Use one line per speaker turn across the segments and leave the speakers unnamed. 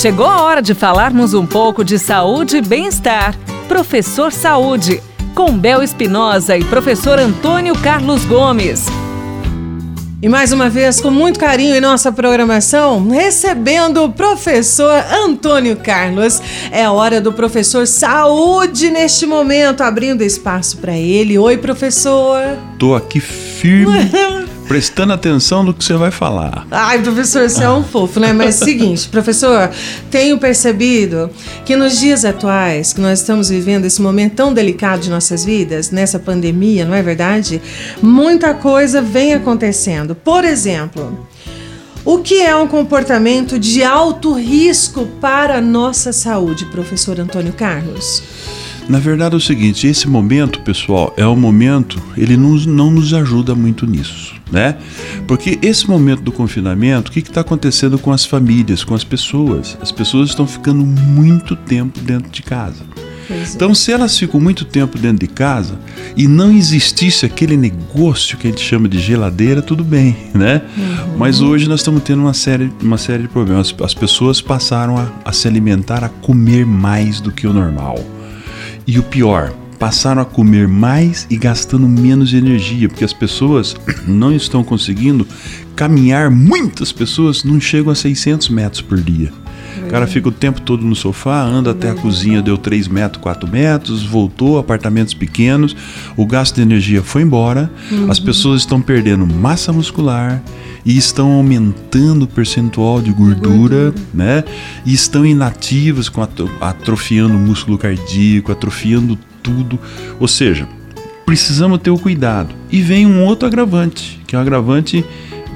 Chegou a hora de falarmos um pouco de saúde e bem-estar. Professor Saúde, com Bel Espinosa e professor Antônio Carlos Gomes.
E mais uma vez, com muito carinho em nossa programação, recebendo o professor Antônio Carlos. É a hora do professor Saúde neste momento, abrindo espaço para ele. Oi, professor.
Tô aqui firme. prestando atenção no que você vai falar.
Ai, professor, você é um fofo, né? Mas é o seguinte, professor, tenho percebido que nos dias atuais, que nós estamos vivendo esse momento tão delicado de nossas vidas, nessa pandemia, não é verdade? Muita coisa vem acontecendo. Por exemplo, o que é um comportamento de alto risco para a nossa saúde, professor Antônio Carlos?
Na verdade é o seguinte, esse momento, pessoal, é um momento, ele não, não nos ajuda muito nisso, né? Porque esse momento do confinamento, o que está acontecendo com as famílias, com as pessoas? As pessoas estão ficando muito tempo dentro de casa. É. Então, se elas ficam muito tempo dentro de casa e não existisse aquele negócio que a gente chama de geladeira, tudo bem, né? Uhum. Mas hoje nós estamos tendo uma série, uma série de problemas. As pessoas passaram a, a se alimentar, a comer mais do que o normal. E o pior, passaram a comer mais e gastando menos energia, porque as pessoas não estão conseguindo caminhar. Muitas pessoas não chegam a 600 metros por dia. O cara fica o tempo todo no sofá, anda até a cozinha, deu 3 metros, 4 metros, voltou, apartamentos pequenos, o gasto de energia foi embora, uhum. as pessoas estão perdendo massa muscular e estão aumentando o percentual de gordura, gordura. né? E estão inativas, com atrofiando o músculo cardíaco, atrofiando tudo. Ou seja, precisamos ter o cuidado. E vem um outro agravante, que é um agravante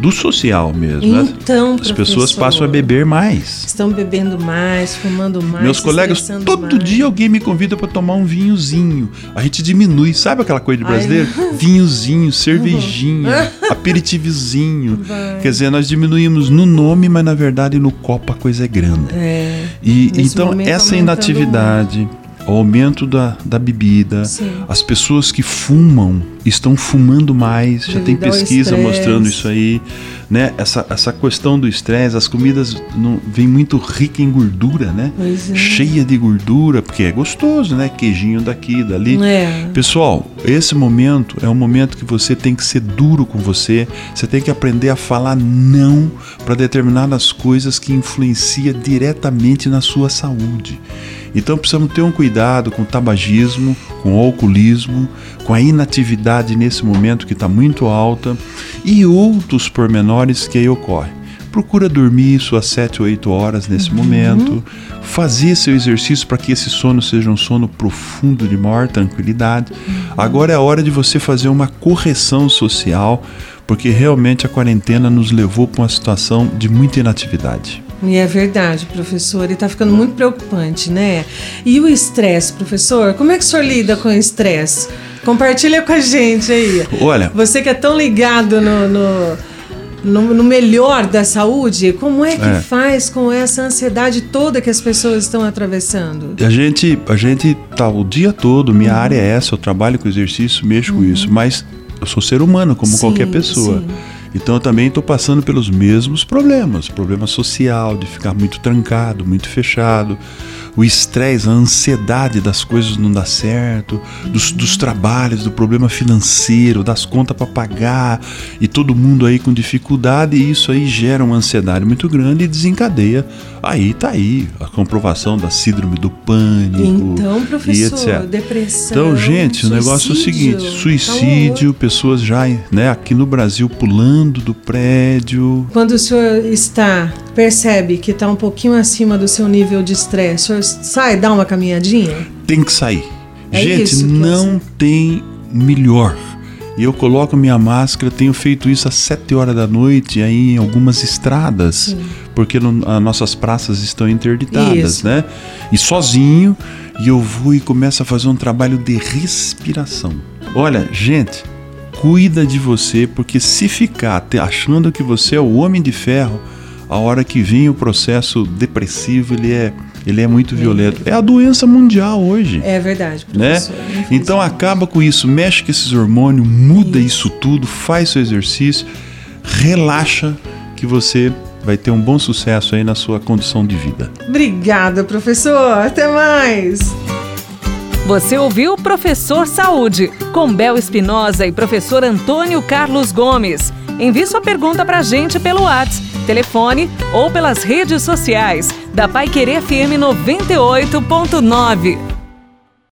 do social mesmo.
Né? Então,
né? As pessoas passam a beber mais.
Estão bebendo mais, fumando mais.
Meus colegas, todo mais. dia alguém me convida para tomar um vinhozinho. A gente diminui, sabe aquela coisa de brasileiro? Ai, Vinhozinho, cervejinha, aperitivozinho. Vai. Quer dizer, nós diminuímos no nome, mas na verdade no copo a coisa é grande. É, e então essa inatividade o aumento da, da bebida, Sim. as pessoas que fumam estão fumando mais, já tem pesquisa mostrando isso aí, né? Essa, essa questão do estresse, as comidas não, vem muito rica em gordura, né? É. Cheia de gordura, porque é gostoso, né? Queijinho daqui, dali. É. Pessoal, esse momento é um momento que você tem que ser duro com você, você tem que aprender a falar não para determinadas coisas que influenciam diretamente na sua saúde. Então precisamos ter um cuidado com o tabagismo, com o alcoolismo, com a inatividade nesse momento que está muito alta e outros pormenores que aí ocorrem. Procura dormir suas 7 ou 8 horas nesse uhum. momento, fazer seu exercício para que esse sono seja um sono profundo de maior tranquilidade. Uhum. Agora é a hora de você fazer uma correção social, porque realmente a quarentena nos levou para uma situação de muita inatividade.
E é verdade, professor, e está ficando muito preocupante, né? E o estresse, professor? Como é que o senhor lida com o estresse? Compartilha com a gente aí.
Olha.
Você que é tão ligado no, no, no, no melhor da saúde, como é que é. faz com essa ansiedade toda que as pessoas estão atravessando?
A gente, a gente tá o dia todo, minha uhum. área é essa, eu trabalho com exercício, mexo uhum. com isso, mas eu sou ser humano, como sim, qualquer pessoa. Sim. Então eu também estou passando pelos mesmos problemas, problema social, de ficar muito trancado, muito fechado, o estresse, a ansiedade das coisas não dar certo, dos, dos trabalhos, do problema financeiro, das contas para pagar e todo mundo aí com dificuldade e isso aí gera uma ansiedade muito grande e desencadeia. Aí tá aí a comprovação da síndrome do pânico
então, professor, e etc. Depressão.
Então, gente, suicídio. o negócio é o seguinte: suicídio, tá pessoas já, né, aqui no Brasil pulando do prédio.
Quando o senhor está percebe que está um pouquinho acima do seu nível de estresse, sai, dá uma caminhadinha?
Tem que sair. É Gente, não tem melhor. E eu coloco minha máscara, tenho feito isso às 7 horas da noite aí em algumas estradas, Sim. porque no, as nossas praças estão interditadas, isso. né? E sozinho, e eu vou e começo a fazer um trabalho de respiração. Olha, gente, cuida de você, porque se ficar achando que você é o homem de ferro, a hora que vem o processo depressivo, ele é, ele é muito violento. É a doença mundial hoje.
É verdade.
Né? Então acaba com isso, mexe com esses hormônios, muda isso, isso tudo, faz seu exercício, relaxa que você vai ter um bom sucesso aí na sua condição de vida.
Obrigada, professor. Até mais.
Você ouviu Professor Saúde, com Bel Espinosa e professor Antônio Carlos Gomes. Envie sua pergunta para a gente pelo WhatsApp telefone ou pelas redes sociais da Pai Querer FM 98.9.